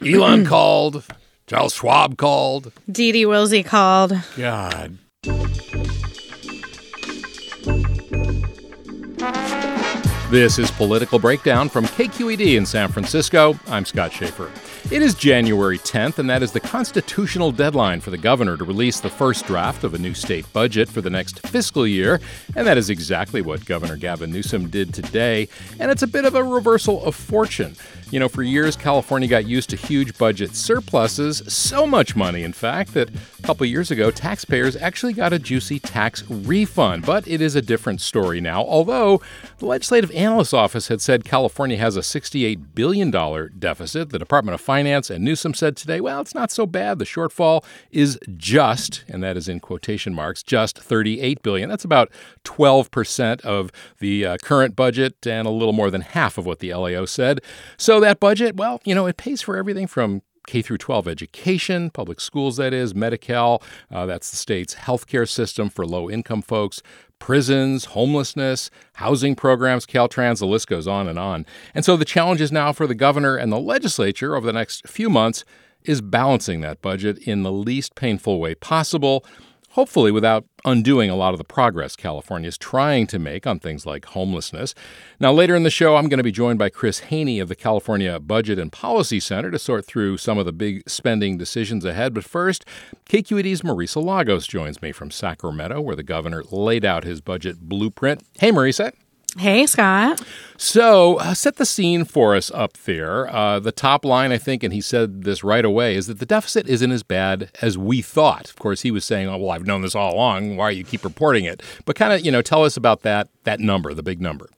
Elon called. Charles Schwab called. Dede Wilsey called. God. This is Political Breakdown from KQED in San Francisco. I'm Scott Shafer. It is January 10th, and that is the constitutional deadline for the governor to release the first draft of a new state budget for the next fiscal year. And that is exactly what Governor Gavin Newsom did today. And it's a bit of a reversal of fortune. You know, for years, California got used to huge budget surpluses, so much money, in fact, that a couple years ago, taxpayers actually got a juicy tax refund. But it is a different story now, although the Legislative Analyst's Office had said California has a $68 billion deficit. The Department of Finance and Newsom said today, well, it's not so bad. The shortfall is just, and that is in quotation marks, just 38 billion. That's about 12% of the uh, current budget and a little more than half of what the LAO said. So that budget, well, you know, it pays for everything from K through 12 education, public schools, that is, Medi-Cal, uh, that's the state's healthcare system for low income folks, prisons, homelessness, housing programs, Caltrans, the list goes on and on. And so the challenge is now for the governor and the legislature over the next few months is balancing that budget in the least painful way possible hopefully without undoing a lot of the progress California is trying to make on things like homelessness. Now, later in the show, I'm going to be joined by Chris Hoene of the California Budget and Policy Center to sort through some of the big spending decisions ahead. But first, KQED's Marisa Lagos joins me from Sacramento, where the governor laid out his budget blueprint. Hey, Marisa. Hey, Scott. So, uh, set the scene for us up there. Uh, the top line, I think, and he said this right away, is that the deficit isn't as bad as we thought. Of course, he was saying, "Oh, well, I've known this all along. Why do you keep reporting it?" But kind of, you know, tell us about that that number, the big number.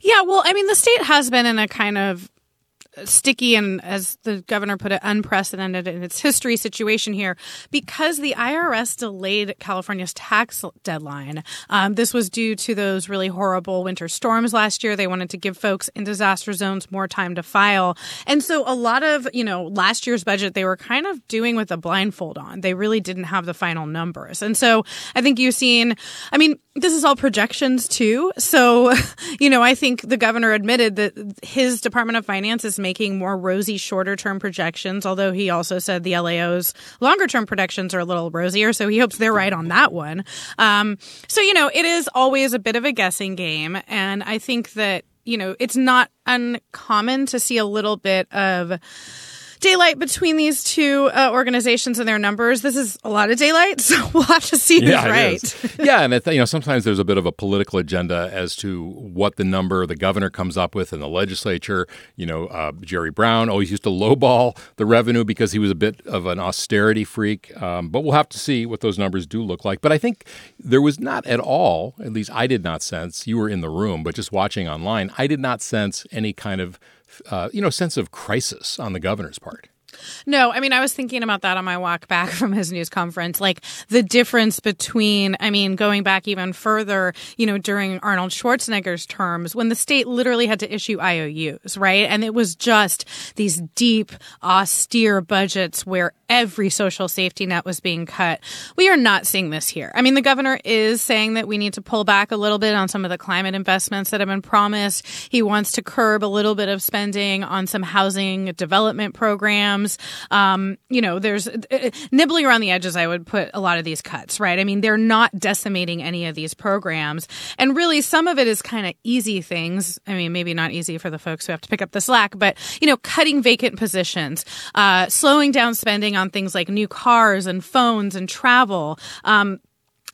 Yeah, well, I mean, the state has been in a kind of sticky and, as the governor put it, unprecedented in its history situation here because the IRS delayed California's tax deadline. Um, this was due to those really horrible winter storms last year. They wanted to give folks in disaster zones more time to file. And so a lot of, you know, last year's budget, they were kind of doing with a blindfold on. They really didn't have the final numbers. And so I think you've seen, I mean, this is all projections too. So, you know, I think the governor admitted that his Department of Finance is making more rosy shorter term projections, although he also said the LAO's longer term projections are a little rosier. So he hopes they're right on that one. Um, so, you know, it is always a bit of a guessing game. And I think that, you know, it's not uncommon to see a little bit of, daylight between these two uh, organizations and their numbers. This is a lot of daylight, so we'll have to see who's yeah, right. yeah, and you know sometimes there's a bit of a political agenda as to what the number the governor comes up with in the legislature. You know, uh, Jerry Brown always used to lowball the revenue because he was a bit of an austerity freak. Um, but we'll have to see what those numbers do look like. But I think there was not at all, at least I did not sense. You were in the room, but just watching online, I did not sense any kind of uh, you know, sense of crisis on the governor's part. No, I mean, I was thinking about that on my walk back from his news conference. Like the difference between, I mean, going back even further, you know, during Arnold Schwarzenegger's terms, when the state literally had to issue IOUs, right? And it was just these deep, austere budgets where every social safety net was being cut. We are not seeing this here. I mean, the governor is saying that we need to pull back a little bit on some of the climate investments that have been promised. He wants to curb a little bit of spending on some housing development programs. Programs. Um, you know, there's uh, nibbling around the edges. I would put a lot of these cuts, right? I mean, they're not decimating any of these programs, and really, some of it is kind of easy things. I mean, maybe not easy for the folks who have to pick up the slack, but you know, cutting vacant positions, uh, slowing down spending on things like new cars and phones and travel. Um,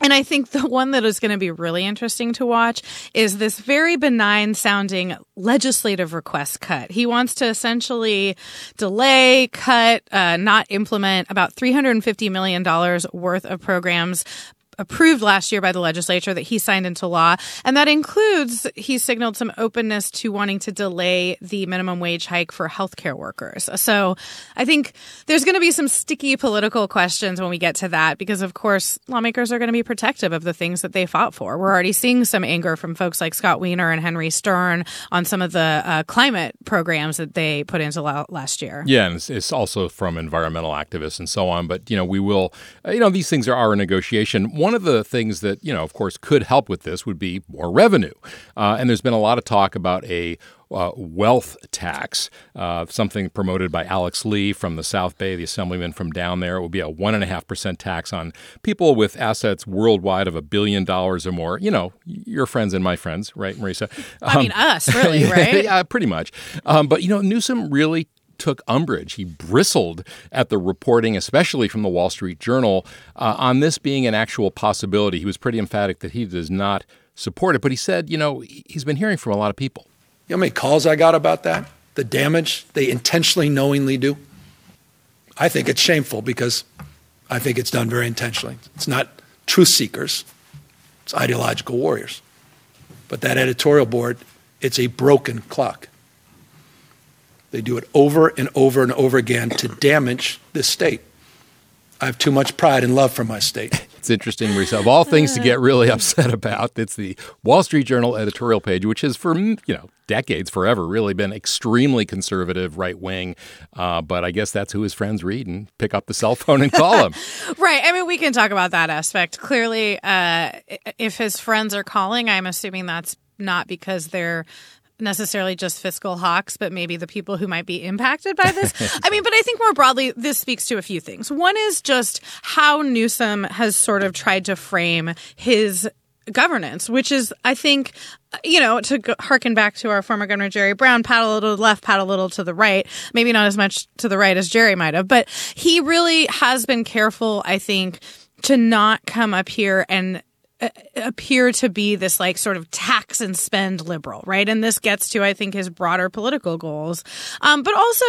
and I think the one that is going to be really interesting to watch is this very benign sounding legislative request cut. He wants to essentially delay, cut, uh, not implement about $350 million worth of programs approved last year by the legislature that he signed into law. And that includes, he signaled some openness to wanting to delay the minimum wage hike for healthcare workers. So I think there's going to be some sticky political questions when we get to that because, of course, lawmakers are going to be protective of the things that they fought for. We're already seeing some anger from folks like Scott Wiener and Henry Stern on some of the uh, climate programs that they put into law last year. Yeah, and it's, it's, also from environmental activists and so on. But, you know, we will, uh, you know, these things are, our negotiation. One one of the things that, you know, of course, could help with this would be more revenue. Uh, and there's been a lot of talk about a uh, wealth tax, uh, something promoted by Alex Lee from the South Bay, the assemblyman from down there. It would be a 1.5% tax on people with assets worldwide of a billion dollars or more. You know, your friends and my friends, right, Marisa? Um, I mean, um, us, really, right? yeah, pretty much. Um, but, you know, Newsom really took umbrage. He bristled at the reporting, especially from the Wall Street Journal, uh, on this being an actual possibility. He was pretty emphatic that he does not support it, but he said, you know, he's been hearing from a lot of people. You know how many calls I got about that? The damage they intentionally, knowingly do? I think it's shameful because I think it's done very intentionally. It's not truth seekers, it's ideological warriors. But that editorial board, it's a broken clock. They do it over and over and over again to damage this state. I have too much pride and love for my state. It's interesting, Marisa. Of all things to get really upset about, it's the Wall Street Journal editorial page, which has for you know decades, forever, really been extremely conservative, right wing. Uh, but I guess that's who his friends read and pick up the cell phone and call him. right. I mean, we can talk about that aspect. Clearly, uh, if his friends are calling, I'm assuming that's not because they're necessarily just fiscal hawks, but maybe the people who might be impacted by this. I mean, but I think more broadly, this speaks to a few things. One is just how Newsom has sort of tried to frame his governance, which is, I think, you know, to harken back to our former governor Jerry Brown, paddle a little to the left, paddle a little to the right. Maybe not as much to the right as Jerry might have, but he really has been careful, I think, to not come up here and appear to be this like sort of tax and spend liberal, right? And this gets to, I think, his broader political goals. Um, but also,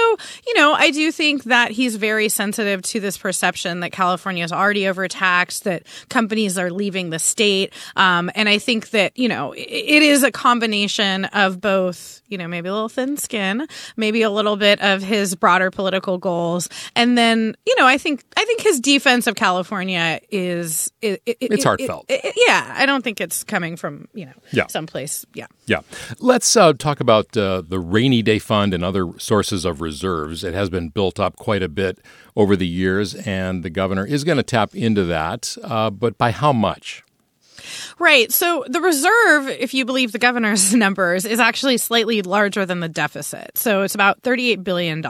you know, I do think that he's very sensitive to this perception that California is already overtaxed, that companies are leaving the state. Um, and I think that, you know, it, is a combination of both, you know, maybe a little thin skin, maybe a little bit of his broader political goals. And then, you know, I think, I think his defense of California is, it, it, it's heartfelt yeah, I don't think it's coming from you know yeah. someplace. Yeah, yeah. Let's uh, talk about uh, the rainy day fund and other sources of reserves. It has been built up quite a bit over the years, and the governor is going to tap into that. Uh, but by how much? Right. So the reserve, if you believe the governor's numbers, is actually slightly larger than the deficit. So it's about $38 billion.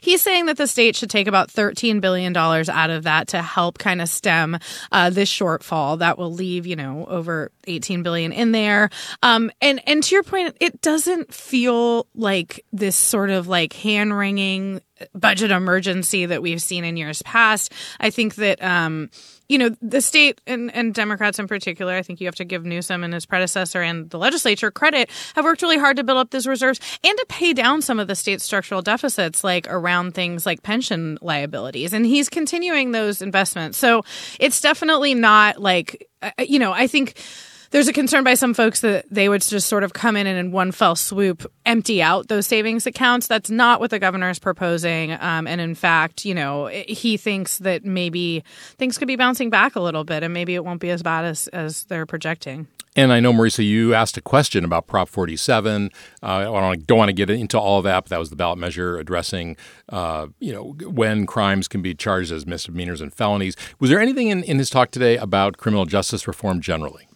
He's saying that the state should take about $13 billion out of that to help kind of stem uh, this shortfall that will leave, you know, over 18 billion in there. Um, and, and to your point, it doesn't feel like this sort of like hand wringing budget emergency that we've seen in years past. I think that, um, you know, the state and, and Democrats in particular, I think you have to give Newsom and his predecessor and the legislature credit, have worked really hard to build up these reserves and to pay down some of the state's structural deficits, like around things like pension liabilities. And he's continuing those investments. So it's definitely not like, uh, you know, I think there's a concern by some folks that they would just sort of come in and in one fell swoop empty out those savings accounts. That's not what the governor is proposing. Um, and in fact, you know, he thinks that maybe things could be bouncing back a little bit and maybe it won't be as bad as, as they're projecting. And I know, Marisa, you asked a question about Prop 47. Uh, I don't, want to get into all of that, but that was the ballot measure addressing, uh, you know, when crimes can be charged as misdemeanors and felonies. Was there anything in, in his talk today about criminal justice reform generally?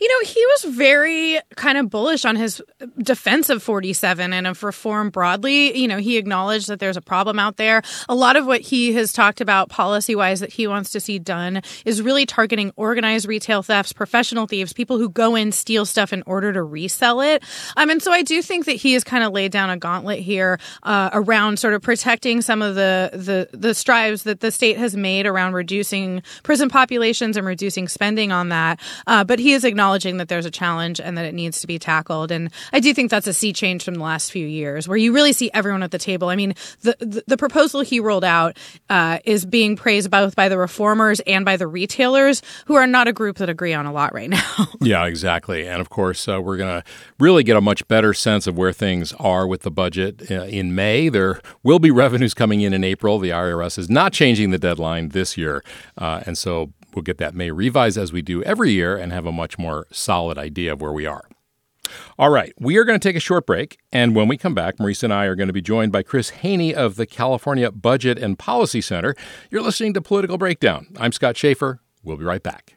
You know, he was very kind of bullish on his defense of 47 and of reform broadly. You know, he acknowledged that there's a problem out there. A lot of what he has talked about policy wise that he wants to see done is really targeting organized retail thefts, professional thieves, people who go in, steal stuff in order to resell it. Um, and so I do think that he has kind of laid down a gauntlet here uh, around sort of protecting some of the, the, the strives that the state has made around reducing prison populations and reducing spending on that. Uh, but he is that there's a challenge and that it needs to be tackled. And I do think that's a sea change from the last few years where you really see everyone at the table. I mean, the, the, the proposal he rolled out uh, is being praised both by the reformers and by the retailers, who are not a group that agree on a lot right now. yeah, exactly. And of course, uh, we're going to really get a much better sense of where things are with the budget uh, in May. There will be revenues coming in in April. The IRS is not changing the deadline this year. Uh, and so we'll get that May revise as we do every year and have a much more solid idea of where we are. All right, we are going to take a short break. And when we come back, Marisa and I are going to be joined by Chris Hoene of the California Budget and Policy Center. You're listening to Political Breakdown. I'm Scott Shafer. We'll be right back.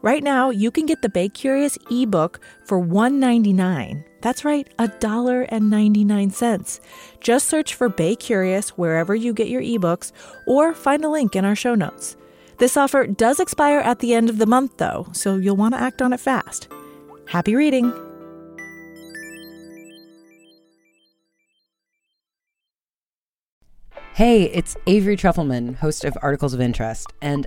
Right now, you can get the Bay Curious ebook for $1.99. That's right, $1.99. Just search for Bay Curious wherever you get your ebooks or find a link in our show notes. This offer does expire at the end of the month, though, so you'll want to act on it fast. Happy reading! Hey, it's Avery Trufelman, host of Articles of Interest. And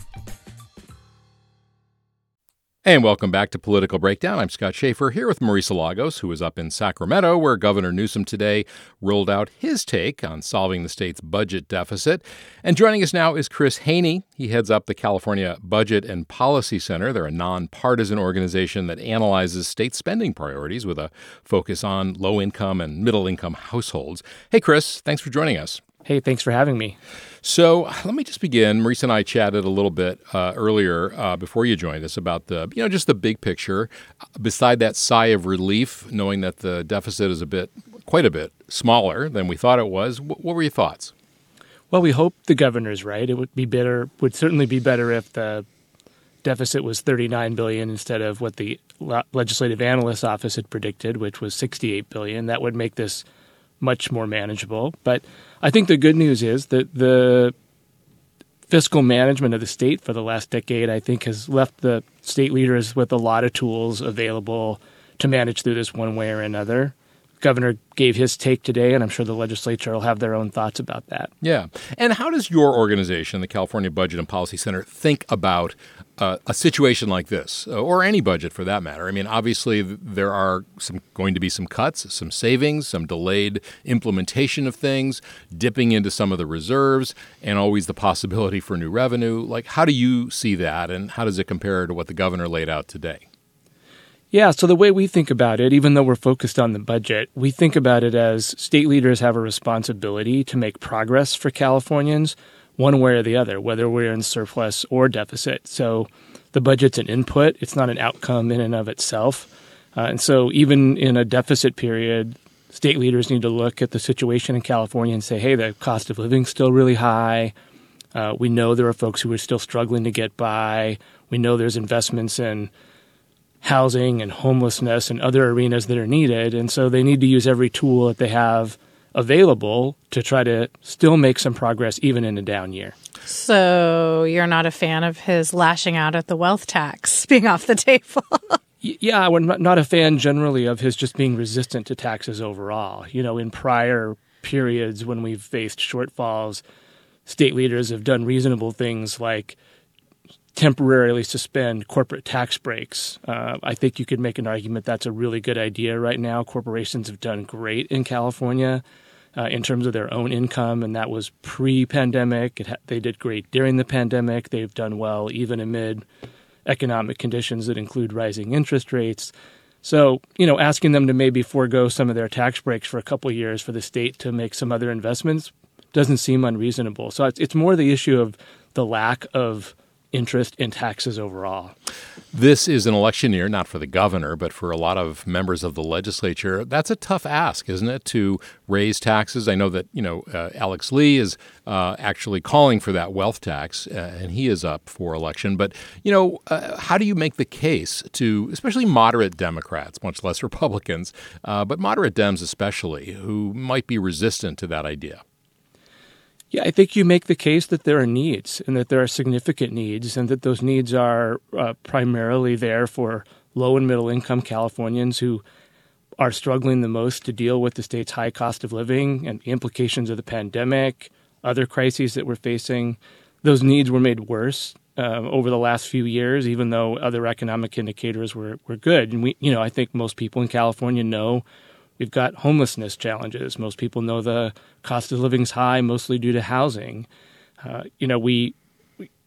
And welcome back to Political Breakdown. I'm Scott Shafer here with Marisa Lagos, who is up in Sacramento, where Governor Newsom today rolled out his take on solving the state's budget deficit. And joining us now is Chris Hoene. He heads up the California Budget and Policy Center. They're a nonpartisan organization that analyzes state spending priorities with a focus on low income and middle income households. Hey, Chris, thanks for joining us. Hey, thanks for having me. So let me just begin. Marisa and I chatted a little bit uh, earlier uh, before you joined us about the, you know, just the big picture. Beside that sigh of relief, knowing that the deficit is a bit, quite a bit smaller than we thought it was. what were your thoughts? Well, we hope the governor's right. It would be better, would certainly be better if the deficit was 39 billion instead of what the legislative analyst office had predicted, which was 68 billion. That would make this much more manageable. But I think the good news is that the fiscal management of the state for the last decade, I think, has left the state leaders with a lot of tools available to manage through this one way or another governor gave his take today, and I'm sure the legislature will have their own thoughts about that. Yeah. And how does your organization, the California Budget and Policy Center, think about uh, a situation like this, uh, or any budget for that matter? I mean, obviously, there are some going to be some cuts, some savings, some delayed implementation of things, dipping into some of the reserves, and always the possibility for new revenue. Like, how do you see that, and how does it compare to what the governor laid out today? Yeah, so the way we think about it, even though we're focused on the budget, we think about it as state leaders have a responsibility to make progress for Californians one way or the other, whether we're in surplus or deficit. So the budget's an input; it's not an outcome in and of itself. Uh, and so, even in a deficit period, state leaders need to look at the situation in California and say, "Hey, the cost of living's still really high. Uh, we know there are folks who are still struggling to get by. We know there's investments in." Housing and homelessness and other arenas that are needed. And so they need to use every tool that they have available to try to still make some progress even in a down year. So you're not a fan of his lashing out at the wealth tax being off the table? yeah, I'm not a fan generally of his just being resistant to taxes overall. You know, in prior periods when we've faced shortfalls, state leaders have done reasonable things like temporarily suspend corporate tax breaks. Uh, I think you could make an argument that's a really good idea right now. Corporations have done great in California uh, in terms of their own income, and that was pre-pandemic. Ha- they did great during the pandemic. They've done well even amid economic conditions that include rising interest rates. So, you know, asking them to maybe forego some of their tax breaks for a couple years for the state to make some other investments doesn't seem unreasonable. So it's, it's more the issue of the lack of interest in taxes overall. This is an election year, not for the governor, but for a lot of members of the legislature. That's a tough ask, isn't it, to raise taxes? I know that you know uh, Alex Lee is uh, actually calling for that wealth tax, uh, and he is up for election. But you know, uh, how do you make the case to, especially moderate Democrats, much less Republicans, uh, but moderate Dems especially, who might be resistant to that idea? Yeah, I think you make the case that there are needs and that there are significant needs, and that those needs are uh, primarily there for low and middle income Californians who are struggling the most to deal with the state's high cost of living and the implications of the pandemic, other crises that we're facing. Those needs were made worse uh, over the last few years, even though other economic indicators were, were good. And we, you know, I think most people in California know We've got homelessness challenges. Most people know the cost of living is high, mostly due to housing. Uh, you know, we,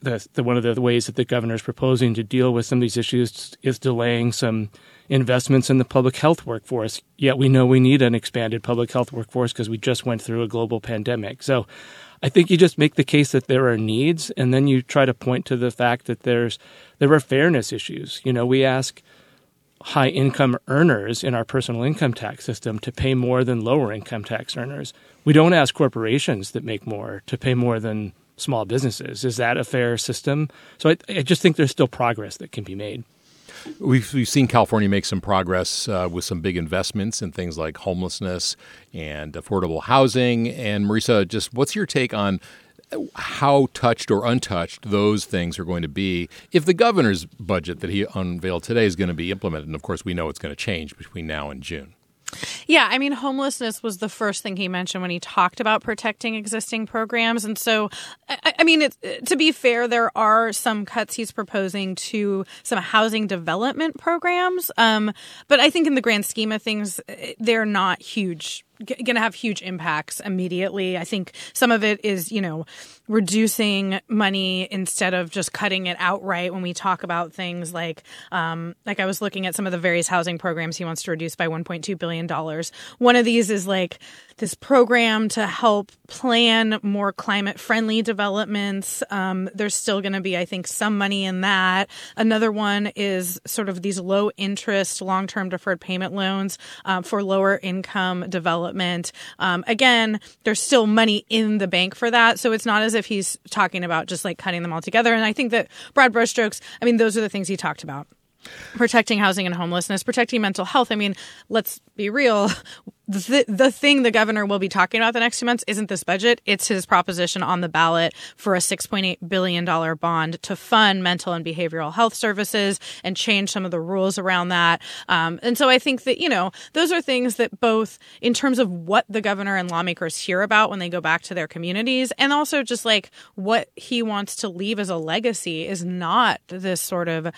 the, the, one of the ways that the governor is proposing to deal with some of these issues is delaying some investments in the public health workforce. Yet we know we need an expanded public health workforce because we just went through a global pandemic. So I think you just make the case that there are needs, and then you try to point to the fact that there's there are fairness issues. You know, we ask high income earners in our personal income tax system to pay more than lower income tax earners. We don't ask corporations that make more to pay more than small businesses. Is that a fair system? So I, I just think there's still progress that can be made. We've, we've seen California make some progress uh, with some big investments in things like homelessness and affordable housing. And Marisa, just what's your take on how touched or untouched those things are going to be if the governor's budget that he unveiled today is going to be implemented. And of course, we know it's going to change between now and June. Yeah, I mean, homelessness was the first thing he mentioned when he talked about protecting existing programs. And so, I, I mean, to be fair, there are some cuts he's proposing to some housing development programs. Um, but I think in the grand scheme of things, they're not huge going to have huge impacts immediately. I think some of it is, you know, reducing money instead of just cutting it outright when we talk about things like um, like I was looking at some of the various housing programs he wants to reduce by 1.2 billion dollars. One of these is like this program to help plan more climate friendly developments. Um, there's still going to be, I think, some money in that. Another one is sort of these low interest, long term deferred payment loans uh, for lower income development. Um, again, there's still money in the bank for that. So it's not as if he's talking about just like cutting them all together. And I think that broad brushstrokes, I mean, those are the things he talked about protecting housing and homelessness, protecting mental health. I mean, let's be real. The, the thing the governor will be talking about the next two months isn't this budget. It's his proposition on the ballot for a $6.8 billion bond to fund mental and behavioral health services and change some of the rules around that. Um, and so I think that, you know, those are things that both in terms of what the governor and lawmakers hear about when they go back to their communities and also just like what he wants to leave as a legacy is not this sort of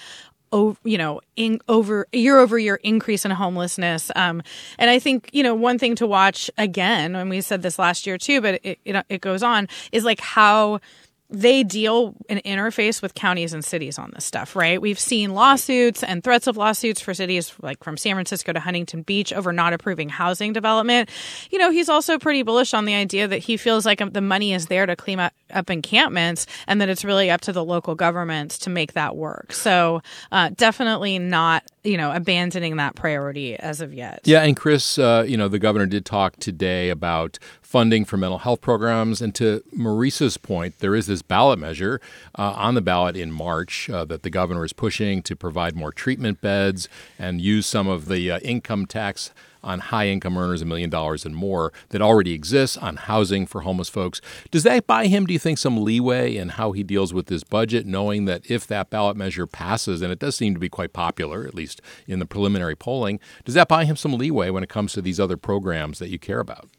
over, you know, in over year over year increase in homelessness. Um, and I think, you know, one thing to watch again, and we said this last year too, but it, it, it goes on is like how they deal and interface with counties and cities on this stuff, right? We've seen lawsuits and threats of lawsuits for cities like from San Francisco to Huntington Beach over not approving housing development. You know, he's also pretty bullish on the idea that he feels like the money is there to clean up, up encampments and that it's really up to the local governments to make that work. So, uh, definitely not, you know, abandoning that priority as of yet. Yeah, and Chris, uh, you know, the governor did talk today about funding for mental health programs. And to Marisa's point, there is this ballot measure uh, on the ballot in March uh, that the governor is pushing to provide more treatment beds and use some of the uh, income tax on high income earners, a million dollars and more, that already exists on housing for homeless folks. Does that buy him, do you think, some leeway in how he deals with this budget, knowing that if that ballot measure passes, and it does seem to be quite popular, at least in the preliminary polling, does that buy him some leeway when it comes to these other programs that you care about?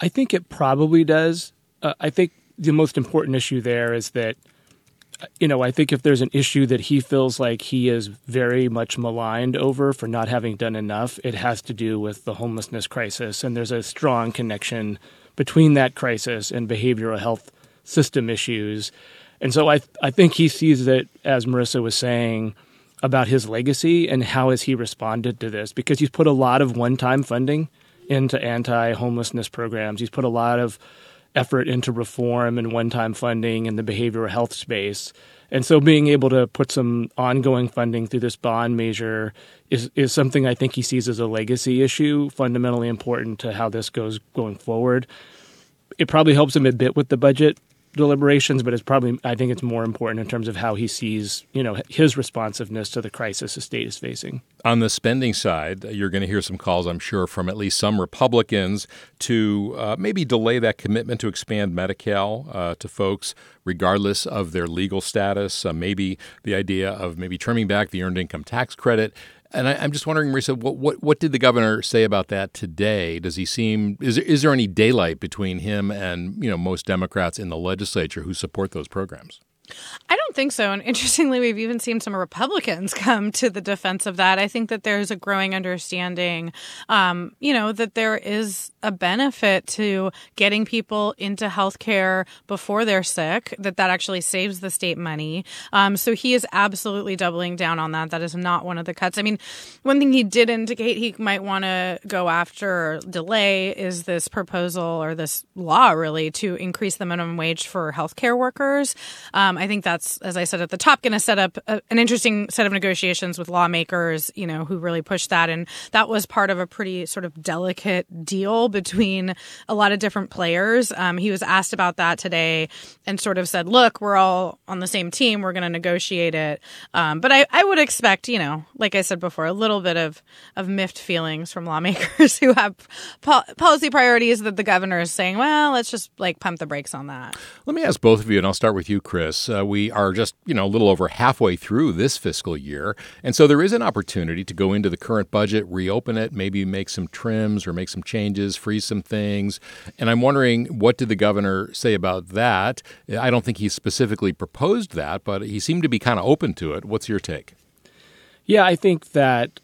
I think it probably does. Uh, I think the most important issue there is that, you know, I think if there's an issue that he feels like he is very much maligned over for not having done enough, it has to do with the homelessness crisis. And there's a strong connection between that crisis and behavioral health system issues. And so I, I think he sees it, as Marisa was saying, about his legacy and how has he responded to this because he's put a lot of one-time funding into anti homelessness programs. He's put a lot of effort into reform and one time funding in the behavioral health space. And so being able to put some ongoing funding through this bond measure is, is something I think he sees as a legacy issue, fundamentally important to how this goes going forward. It probably helps him a bit with the budget deliberations, but it's probably I think it's more important in terms of how he sees you know his responsiveness to the crisis the state is facing. On the spending side, you're going to hear some calls, I'm sure, from at least some Republicans to uh, maybe delay that commitment to expand Medi-Cal uh, to folks regardless of their legal status. Uh, maybe the idea of maybe trimming back the earned income tax credit. And I, am just wondering, Marisa, what, what, what did the governor say about that today? Does he seem is there, is there any daylight between him and you know most Democrats in the legislature who support those programs? I don't think so. And interestingly, we've even seen some Republicans come to the defense of that. I think that there's a growing understanding, um, you know, that there is a benefit to getting people into healthcare before they're sick, that that actually saves the state money. Um, so he is absolutely doubling down on that. That is not one of the cuts. I mean, one thing he did indicate he might want to go after or delay is this proposal or this law really to increase the minimum wage for healthcare workers. Um, I think that's, as I said at the top, going to set up a, an interesting set of negotiations with lawmakers, you know, who really pushed that. And that was part of a pretty sort of delicate deal between a lot of different players. Um, he was asked about that today and sort of said, look, we're all on the same team. We're going to negotiate it. Um, but I, I would expect, you know, like I said before, a little bit of, of miffed feelings from lawmakers who have po- policy priorities that the governor is saying, well, let's just like pump the brakes on that. Let me ask both of you, and I'll start with you, Chris. Uh, we are just, you know, a little over halfway through this fiscal year. And so there is an opportunity to go into the current budget, reopen it, maybe make some trims or make some changes, freeze some things. And I'm wondering, what did the governor say about that? I don't think he specifically proposed that, but he seemed to be kind of open to it. What's your take? Yeah, I think that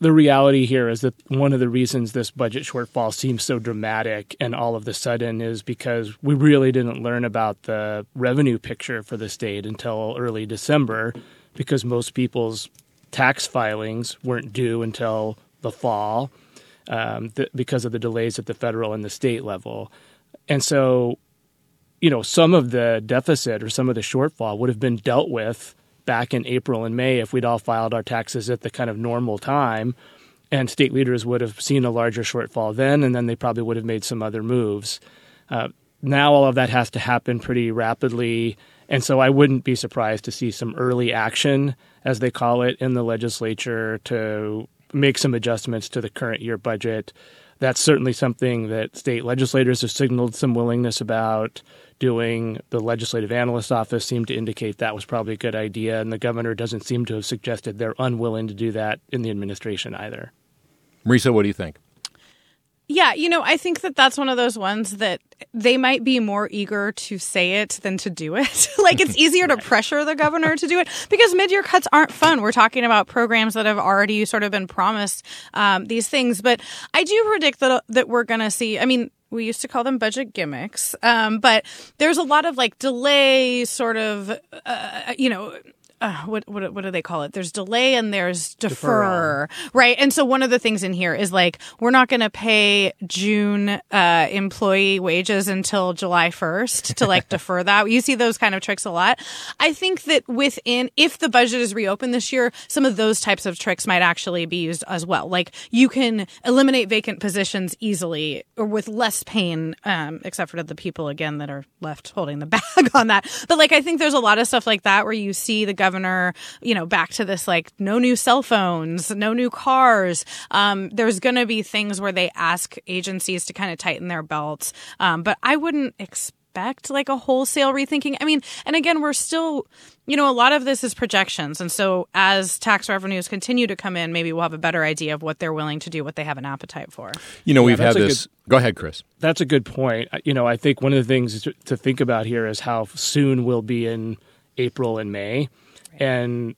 the reality here is that one of the reasons this budget shortfall seems so dramatic and all of the sudden is because we really didn't learn about the revenue picture for the state until early December because most people's tax filings weren't due until the fall um, th- because of the delays at the federal and the state level. And so, you know, some of the deficit or some of the shortfall would have been dealt with back in April and May if we'd all filed our taxes at the kind of normal time. And state leaders would have seen a larger shortfall then, and then they probably would have made some other moves. Uh, now all of that has to happen pretty rapidly. And so I wouldn't be surprised to see some early action, as they call it, in the legislature to make some adjustments to the current year budget. That's certainly something that state legislators have signaled some willingness about doing. The legislative analyst office seemed to indicate that was probably a good idea, and the governor doesn't seem to have suggested they're unwilling to do that in the administration either. Marisa, what do you think? Yeah, you know, I think that that's one of those ones that they might be more eager to say it than to do it. like it's easier to pressure the governor to do it because mid-year cuts aren't fun. We're talking about programs that have already sort of been promised um, these things, but I do predict that that we're going to see. I mean, we used to call them budget gimmicks. Um, but there's a lot of like delay, sort of, uh, you know, uh, what, what what do they call it? There's delay and there's defer, right? And so one of the things in here is like we're not going to pay June uh, employee wages until July 1st to like defer that. You see those kind of tricks a lot. I think that within if the budget is reopened this year, some of those types of tricks might actually be used as well. Like you can eliminate vacant positions easily or with less pain, um, except for the people again that are left holding the bag on that. But like I think there's a lot of stuff like that where you see the government governor, you know, back to this like no new cell phones, no new cars. Um, there's going to be things where they ask agencies to kind of tighten their belts. Um, but I wouldn't expect like a wholesale rethinking. I mean, and again, we're still, you know, a lot of this is projections. And so as tax revenues continue to come in, maybe we'll have a better idea of what they're willing to do, what they have an appetite for. You know, Yeah, we've had that's a this. Go ahead, Chris. That's a good point. You know, I think one of the things to, to think about here is how soon we'll be in April and May, and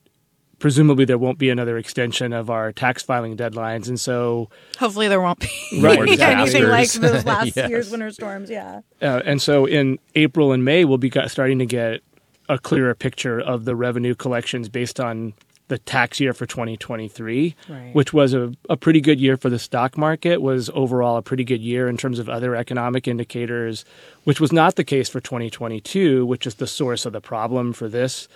presumably there won't be another extension of our tax filing deadlines, and so Hopefully there won't be Right, anything like those last Yes. year's winter storms. Yeah. uh, and so in April and May we'll be starting to get a clearer picture of the revenue collections based on the tax year for 2023, Right. which was a, a pretty good year for the stock market, was overall a pretty good year in terms of other economic indicators, which was not the case for 2022, which is the source of the problem for this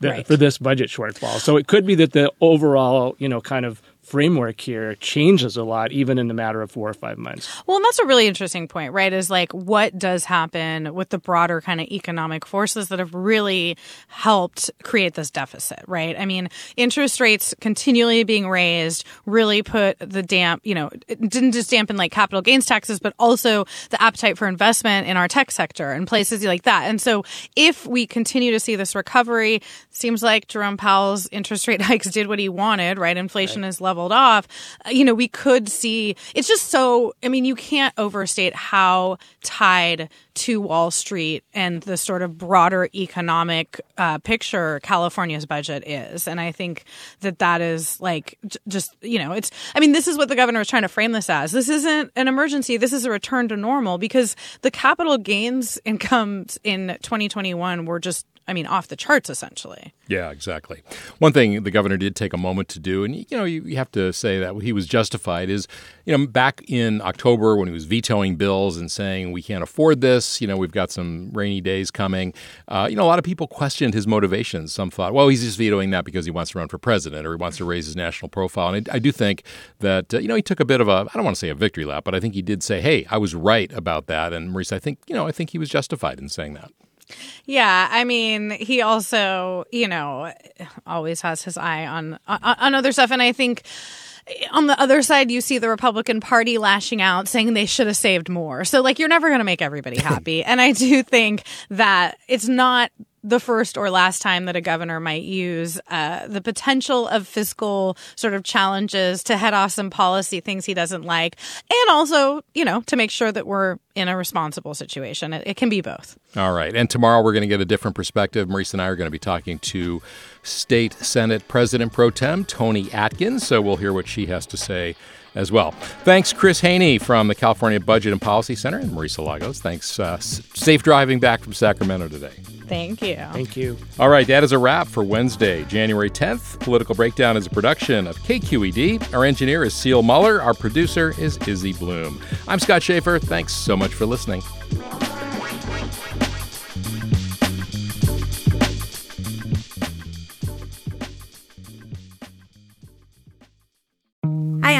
the, Right. for this budget shortfall. So it could be that the overall, you know, kind of framework here changes a lot, even in a matter of four or five months. Well, and that's a really interesting point, right? Is like what does happen with the broader kind of economic forces that have really helped create this deficit, right? I mean, interest rates continually being raised really put the damp, you know, it didn't just dampen like capital gains taxes, but also the appetite for investment in our tech sector and places like that. And so if we continue to see this recovery, seems like Jerome Powell's interest rate hikes did what he wanted, right? Inflation is leveled off. Uh, You know, we could see it's just so, I mean, you can't overstate how tied to Wall Street and the sort of broader economic uh, picture California's budget is. And I think that that is like j- just, you know, it's, I mean, this is what the governor is trying to frame this as. This isn't an emergency. This is a return to normal because the capital gains incomes in 2021 were just, I mean, off the charts essentially. Yeah, exactly. One thing the governor did take a moment to do, and you know, you, have to say that he was justified, is you know, back in October when he was vetoing bills and saying we can't afford this, you know, we've got some rainy days coming. Uh, you know, a lot of people questioned his motivations. Some thought, well, he's just vetoing that because he wants to run for president or he wants to raise his national profile. And I, I do think that uh, you know he took a bit of a, I don't want to say a victory lap, but I think he did say, hey, I was right about that. And Marisa, I think you know, I think he was justified in saying that. Yeah, I mean, he also, you know, always has his eye on on, on other stuff, and I think on the other side, you see the Republican Party lashing out, saying they should have saved more. So, like, you're never going to make everybody happy, and I do think that it's not the first or last time that a governor might use uh, the potential of fiscal sort of challenges to head off some policy things he doesn't like, and also, you know, to make sure that we're in a responsible situation. It, it can be both. All right. And tomorrow we're going to get a different perspective. Marisa and I are going to be talking to State Senate President Pro Tem Toni Atkins. So we'll hear what she has to say as well. Thanks, Chris Hoene from the California Budget and Policy Center, and Marisa Lagos. Thanks. Uh, safe driving back from Sacramento today. Thank you. Thank you. All right, that is a wrap for Wednesday, January 10th. Political Breakdown is a production of KQED. Our engineer is Seal Muller. Our producer is Izzy Bloom. I'm Scott Shafer. Thanks so much for listening.